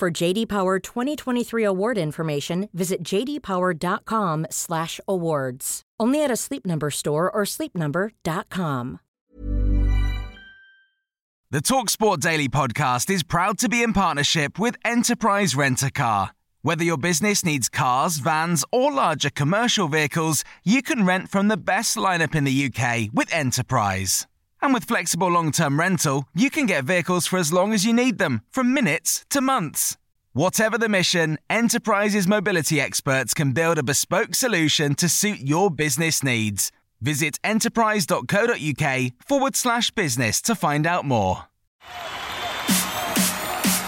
For JD Power 2023 award information, visit jdpower.com/awards. Only at a Sleep Number store or sleepnumber.com. The Talksport Daily podcast is proud to be in partnership with Enterprise Rent a Car. Whether your business needs cars, vans, or larger commercial vehicles, you can rent from the best lineup in the UK with Enterprise. And with flexible long term rental, you can get vehicles for as long as you need them, from minutes to months. Whatever the mission, Enterprise's mobility experts can build a bespoke solution to suit your business needs. Visit enterprise.co.uk forward slash business to find out more.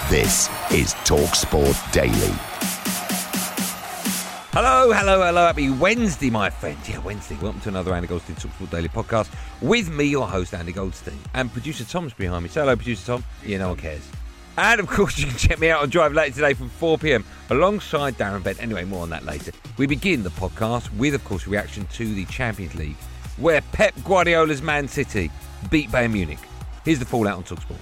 This is TalkSport Daily. Hello, hello, hello. Happy Wednesday, my friend. Yeah, Wednesday. Welcome to another Andy Goldstein Talksport Daily podcast with me, your host, Andy Goldstein. And producer Tom's behind me. Say hello, producer Tom. Yeah, no one cares. And of course, you can check me out on Drive later today from 4 pm alongside Darren Bent. Anyway, more on that later. We begin the podcast with, of course, reaction to the Champions League, where Pep Guardiola's Man City beat Bayern Munich. Here's the fallout on Talksport.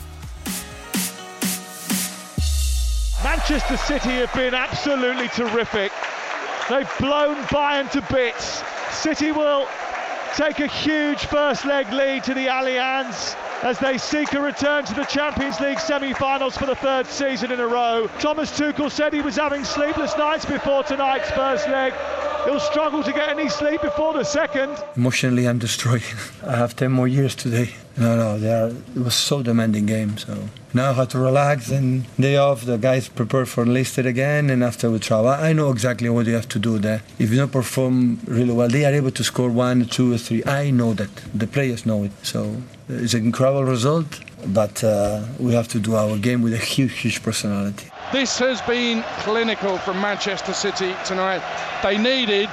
Manchester City have been absolutely terrific. They've blown Bayern to bits. City will take a huge first leg lead to the Allianz as they seek a return to the Champions League semi-finals for the third season in a row. Thomas Tuchel said he was having sleepless nights before tonight's first leg. He'll struggle to get any sleep before the second. Emotionally, I'm destroyed. I have 10 more years today. No, no, they are, it was so demanding game. So now I have to relax and day off. The guys prepare for enlisted again, and after we travel, I know exactly what you have to do there. If you don't perform really well, they are able to score one, two, three. I know that. The players know it. So it's an incredible result, but uh, we have to do our game with a huge, huge personality. This has been clinical from Manchester City tonight. They needed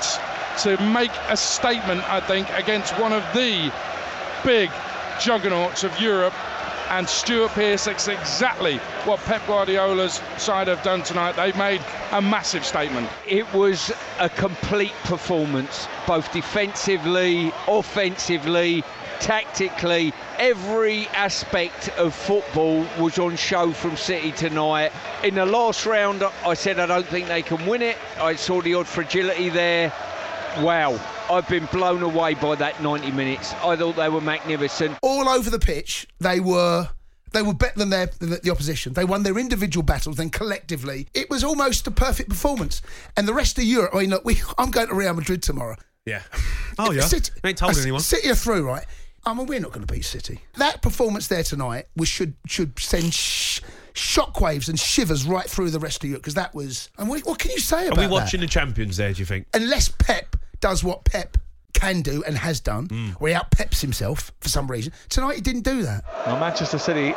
to make a statement, I think, against one of the big juggernauts of Europe. And Stuart Pearce, that's exactly what Pep Guardiola's side have done tonight. They've made a massive statement. It was a complete performance, both defensively, offensively, tactically. Every aspect of football was on show from City tonight. In the last round, I said I don't think they can win it. I saw the odd fragility there. Wow, I've been blown away by that 90 minutes. I thought they were magnificent. All over the pitch, they were they were better than their than the opposition. They won their individual battles, then collectively, it was almost a perfect performance. And the rest of Europe, I mean, look, we, I'm going to Real Madrid tomorrow. Yeah. Oh yeah. City, Ain't told anyone. City are through, right? I mean, we're not going to beat City. That performance there tonight was should should send sh- shockwaves and shivers right through the rest of Europe because that was. And what, what can you say about? Are about we that? watching the champions there? Do you think? unless Pep does what Pep can do and has done, Hmm. where he out peps himself for some reason. Tonight he didn't do that. Well, Manchester City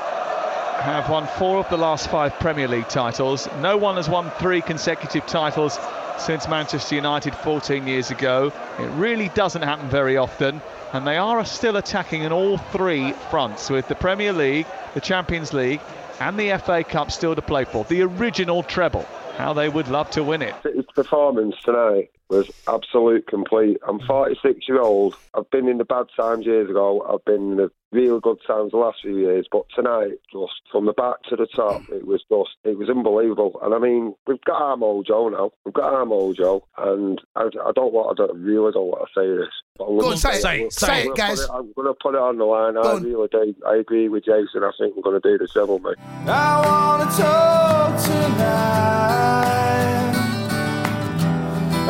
have won four of the last five Premier League titles. No one has won three consecutive titles since Manchester United 14 years ago. It really doesn't happen very often. And they are still attacking in all three fronts with the Premier League, the Champions League, and the FA Cup still to play for. The original treble. How they would love to win it. City's performance tonight was absolute complete. I'm 46 year old. I've been in the bad times years ago. I've been in the real good times the last few years. But tonight, just from the back to the top, it was just it was unbelievable. And I mean, we've got our mojo now. We've got our mojo, and I, I don't want. I don't really don't want to say this. But I'm Go gonna- on, say it. Say it, Say say it, I'm gonna guys. put it- I'm going to put it on the line. Go I on. really do. I agree with Jason. I think we're going to do the treble, mate. I wanna talk tonight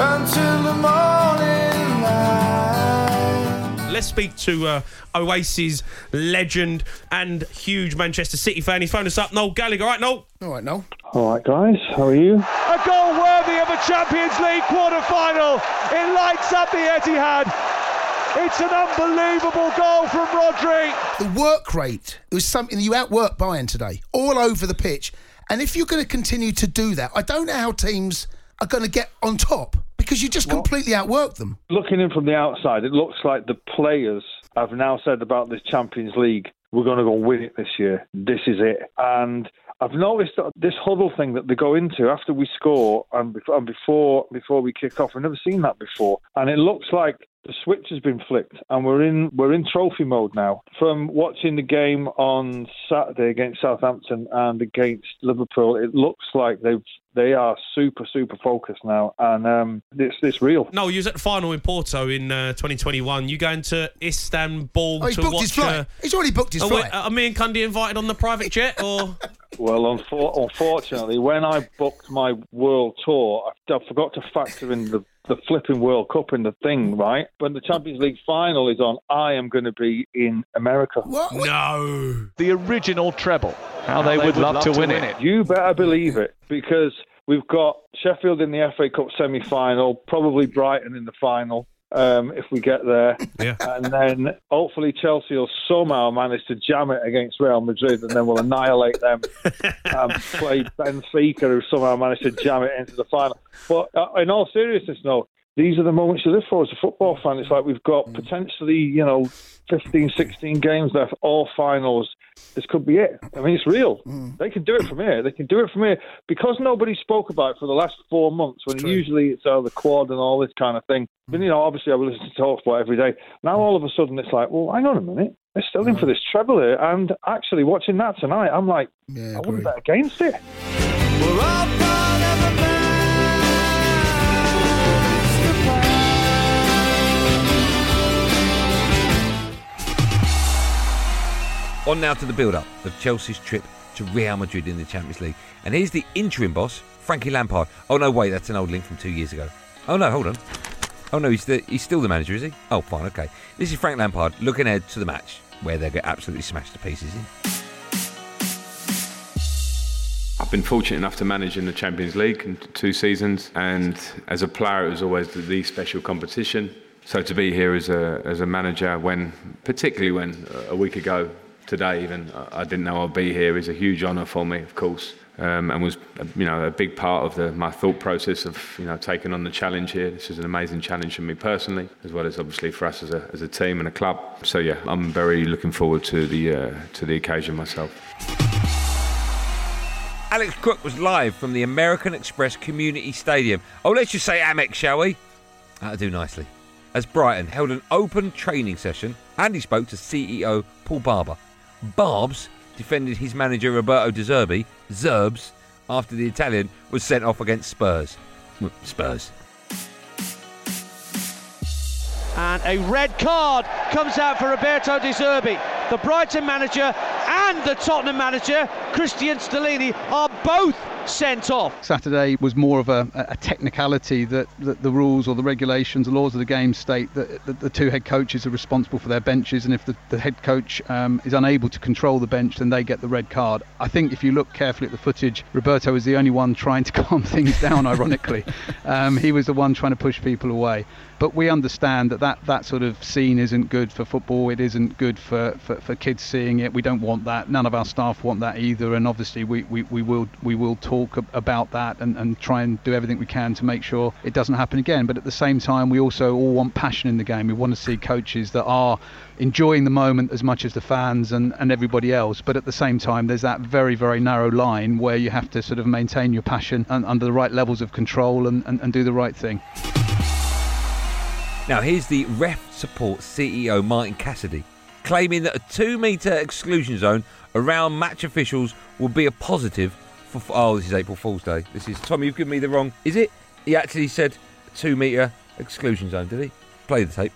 until the morning light. Let's speak to uh, Oasis legend and huge Manchester City fan. He's phoned us up. Noel Gallagher. All right, Noel. All right, no. All right, guys, how are you? A goal worthy of a Champions League quarter-final. It lights up the Etihad. It's an unbelievable goal from Rodri. The work rate it was something you outworked Bayern today, all over the pitch. And if you're going to continue to do that, I don't know how teams are going to get on top because you just Well- completely outwork them. Looking in from the outside, it looks like the players have now said about this Champions League, we're going to go win it this year. This is it. And I've noticed that this huddle thing that they go into after we score and before and before, before we kick off. I've never seen that before. And it looks like the switch has been flicked and we're in we're in trophy mode now. From watching the game on Saturday against Southampton and against Liverpool, it looks like they've they are super super focused now and um, it's it's real. No, you was at the final in Porto in uh, 2021. You going to Istanbul Oh, he's to booked watch? his flight. Uh, He's already booked his oh, wait, flight. are me and Cundy invited on the private jet or? Well, unfor- unfortunately, when I booked my world tour, I, I forgot to factor in the, the flipping World Cup in the thing, right? When the Champions League final is on, I am going to be in America. What? No. The original treble. How, they, would, love, to, win, it. You better believe it, because we've got Sheffield in the FA Cup semi final, probably Brighton in the final. Um, if we get there, Yeah. and then hopefully Chelsea will somehow manage to jam it against Real Madrid, and then we'll annihilate them and play Benfica, who somehow managed to jam it into the final. But uh, in all seriousness, no, these are the moments you live for as a football fan. It's like we've got potentially, you know, 15, 16 games left, all finals. This could be it. I mean, it's real. They can do it from here. They can do it from here because nobody spoke about it for the last four months. When usually it's uh, the quad and all this kind of thing. But you know, obviously I would listen to Talksport every day. Now all of a sudden it's like, well, hang on a minute. They're still in for this treble here, and actually watching that tonight, I'm like, yeah, I wouldn't bet against it. On now to the build-up of Chelsea's trip to Real Madrid in the Champions League. And here's the interim boss, Frankie Lampard. Oh no, wait, that's an old link from two years ago. Oh no, hold on. Oh no, he's the, he's still the manager, is he? Oh, fine, okay. This is Frank Lampard looking ahead to the match where they get absolutely smashed to pieces in. I've been fortunate enough to manage in the Champions League in two seasons, and as a player, it was always the, the special competition. So to be here as a as a manager, when particularly when uh, a week ago today, even I didn't know I'd be here, is a huge honour for me, of course, um, and was you know a big part of the, my thought process of you know taking on the challenge here. This is an amazing challenge for me personally, as well as obviously for us as a as a team and a club. So yeah, I'm very looking forward to the uh, to the occasion myself. Alex Crook was live from the American Express Community Stadium. Oh, let's just say Amex, shall we? That'll do nicely. As Brighton held an open training session and he spoke to CEO Paul Barber. Barbs defended his manager Roberto De Zerbi, Zerbs, after the Italian was sent off against Spurs. Spurs. And a red card comes out for Roberto De Zerbi. The Brighton manager and the Tottenham manager, Cristian Stellini, are both sent off. Saturday was more of a, a technicality that, that the rules or the regulations, the laws of the game state that, that the two head coaches are responsible for their benches, and if the, the head coach um, is unable to control the bench, then they get the red card. I think if you look carefully at the footage, Roberto was the only one trying to calm things down. Ironically, um, he was the one trying to push people away. But we understand that, that that sort of scene isn't good for football. It isn't good for, for, for kids seeing it. We don't want that. None of our staff want that either. And obviously, we, we, we will we will talk ab- about that and, and try and do everything we can to make sure it doesn't happen again. But at the same time, we also all want passion in the game. We want to see coaches that are enjoying the moment as much as the fans and, and everybody else. But at the same time, there's that very, very narrow line where you have to sort of maintain your passion and, under the right levels of control and, and, and do the right thing. Now, here's the ref support CEO Martin Cassidy claiming that a two metre exclusion zone around match officials will be a positive for. Oh, this is April Fool's Day. This is. Tommy. you've given me the wrong. Is it? He actually said two metre exclusion zone, did he? Play the tape.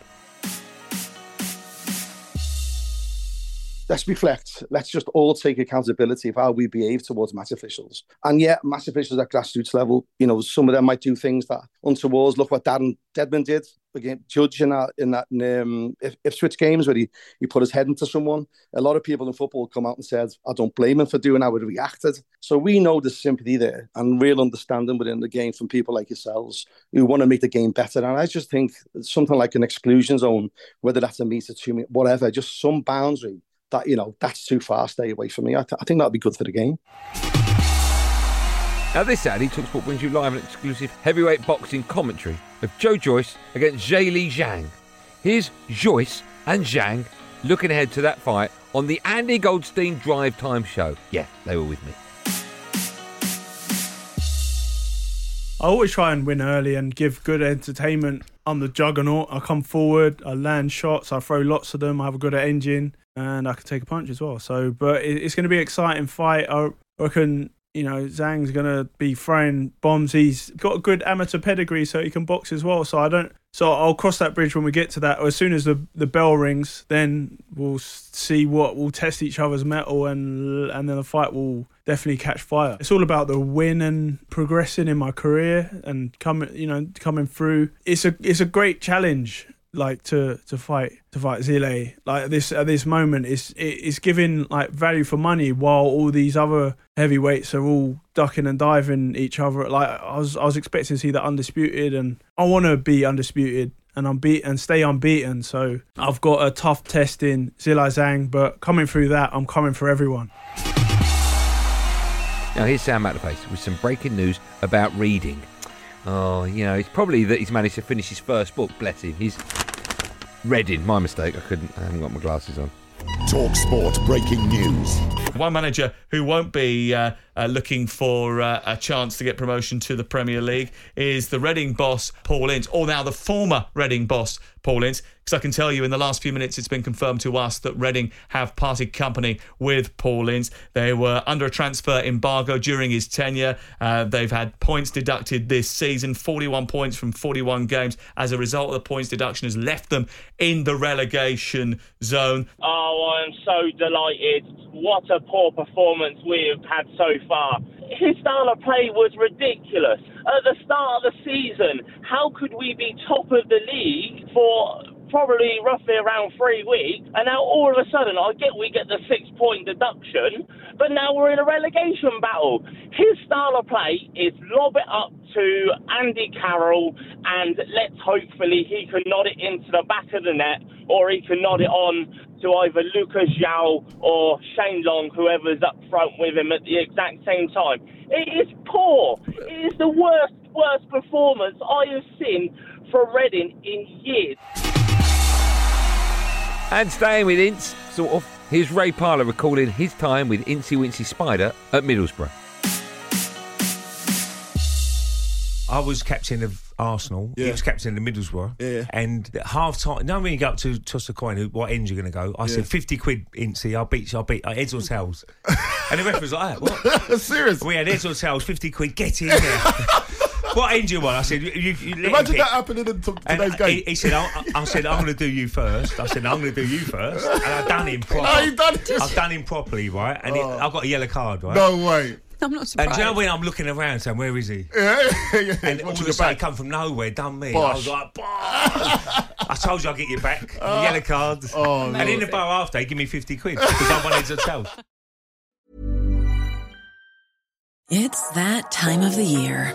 Let's reflect. Let's just all take accountability of how we behave towards match officials. And yet, match officials at grassroots level, you know, some of them might do things that untowards. Look what Darren Deadman did again, judge in that in that um, switch games where he, he put his head into someone. A lot of people in football come out and said, I don't blame him for doing how he reacted. So we know there's sympathy there and real understanding within the game from people like yourselves who want to make the game better. And I just think something like an exclusion zone, whether that's a meter, two meter, whatever, just some boundary that you know that's too far. Stay away from me. I, th- I think that'd be good for the game. Now, this Saturday, Talksport brings you live an exclusive heavyweight boxing commentary of Joe Joyce against Zhilei Zhang. Here's Joyce and Zhang looking ahead to that fight on the Andy Goldstein Drive Time Show. Yeah, they were with me. I always try and win early and give good entertainment. I'm the juggernaut. I come forward, I land shots, I throw lots of them, I have a good engine, and I can take a punch as well. So, but it- it's going to be an exciting fight. I reckon, you know, Zhang's going to be throwing bombs. He's got a good amateur pedigree, so he can box as well. So I don't. So I'll cross that bridge when we get to that. As soon as the the bell rings, then we'll see what we'll test each other's metal, and and then the fight will definitely catch fire. It's all about the win and progressing in my career and coming, you know, coming through. It's a it's a great challenge, like to to fight to fight Zhilei. Like this at this moment, it's it- it's giving like value for money while all these other heavyweights are all ducking and diving each other. Like I was I was expecting to see that undisputed, and I want to be undisputed. And I'm beat and stay unbeaten. So I've got a tough test in Zhilei Zhang, but coming through that, I'm coming for everyone. Now, here's Sam at the Matterface with some breaking news about reading. Oh, you know, it's probably that he's managed to finish his first book, bless him. He's reading. My mistake, I couldn't, I haven't got my glasses on. Talk Sport breaking news. One manager who won't be uh, uh, looking for uh, a chance to get promotion to the Premier League is the Reading boss, Paul Ince, or now the former Reading boss, Paul Ince. Because I can tell you in the last few minutes it's been confirmed to us that Reading have parted company with Paul Ince. They were under a transfer embargo during his tenure. Uh, they've had points deducted this season, 41 points from 41 games. As a result, of the points deduction has left them in the relegation zone. Oh, I'm so delighted. What a poor performance we've had so far. His style of play was ridiculous. At the start of the season, how could we be top of the league for probably roughly around three weeks, and now all of a sudden, I get we get the six point deduction, but now we're in a relegation battle. His style of play is lob it up to Andy Carroll, and let's hopefully he can nod it into the back of the net, or he can nod it on to either Lucas João or Shane Long, whoever's up front with him at the exact same time. It is poor. It is the worst, worst performance I have seen for Reading in years. And staying with Ince, sort of, here's Ray Parlour recalling his time with Incy Wincy Spider at Middlesbrough. I was captain of Arsenal. He Yeah. was captain of Middlesbrough. Yeah. And at half time, you know when you go up to toss a coin, who- what end you're going to go? I Yeah. said, 50 quid, Incy, I'll beat you, I'll beat uh, heads or tails. and the ref was like, what? Serious? We had heads or tails, 50 quid, get in there. what end you want? I said, you, you, you let him Imagine pick. that happening in t- And today's game. he, he said, I, I said, I'm going to do you first. I said, I'm going to do you first. And I've done him properly. Oh, you done it? I've done him properly, right? And it, Oh. I got a yellow card, right? No way. I'm not And surprised. do you know when I'm looking around saying, where is he? Yeah, yeah, yeah. And all of the a sudden, back. come from nowhere, done me. I Bosh. was like, "Bosh." I told you I'll get you back. The ah. yellow card. Oh, and in the bar after, he give me 50 quid because I wanted to tell. It's that time of the year.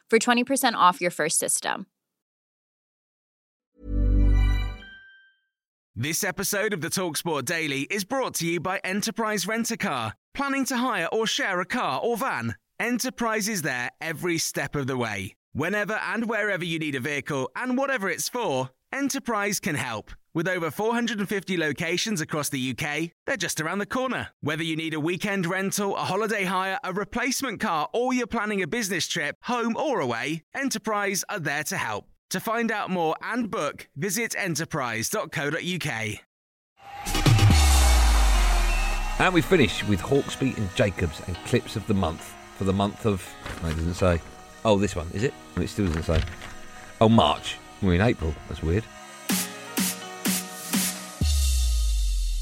for 20% off your first system. This episode of the Talksport Daily is brought to you by Enterprise Rent a Car. Planning to hire or share a car or van? Enterprise is there every step of the way. Whenever and wherever you need a vehicle and whatever it's for, Enterprise can help. With over 450 locations across the UK, they're just around the corner. Whether you need a weekend rental, a holiday hire, a replacement car, or you're planning a business trip, home or away, Enterprise are there to help. To find out more and book, visit enterprise.co.uk. And we finish with Hawksbee and Jacobs and clips of the month for the month of. No, it doesn't say. Oh, this one is it? It still doesn't say. Oh, March. We're in April. That's weird.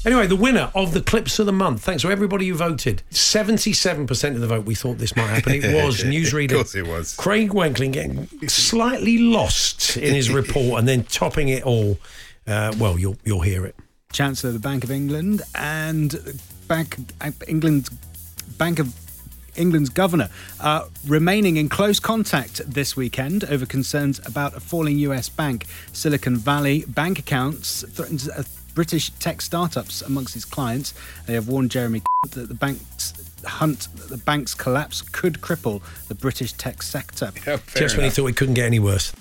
Anyway, the winner of the clips of the month. Thanks to everybody who voted. Seventy-seven percent of the vote we thought this might happen. It was newsreader. Of course it was. Craig Wankling getting slightly lost in his report and then topping it all. Uh, well, you'll you'll hear it. Chancellor of the Bank of England and Bank England Bank of England's governor uh, remaining in close contact this weekend over concerns about a falling US bank. Silicon Valley bank accounts threatens uh, British tech startups amongst its clients. They have warned Jeremy that the bank's hunt, that the bank's collapse could cripple the British tech sector. Just when he thought it couldn't get any worse.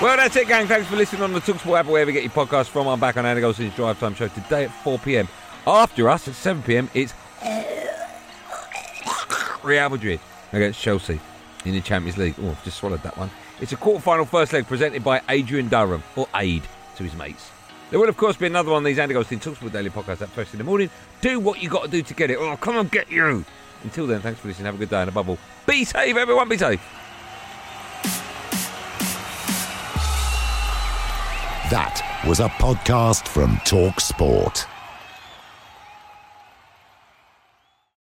Well, that's it, gang. Thanks for listening on the Talksport app, wherever you get your podcast from. I'm back on Andy Goldstein's Drive Time Show today at 4 p.m. After us at 7 p.m., it's Real Madrid against Chelsea in the Champions League. Oh, I've just swallowed that one. It's a quarter-final first leg presented by Adrian Durham, or Ade to his mates. There will, of course, be another one of these Andy Goldstein Talksport Daily Podcast at first in the morning. Do what you got to do to get it. Oh, come and get you. Until then, thanks for listening. Have a good day, and above all, be safe, everyone. Be safe. That was a podcast from Talk Sport.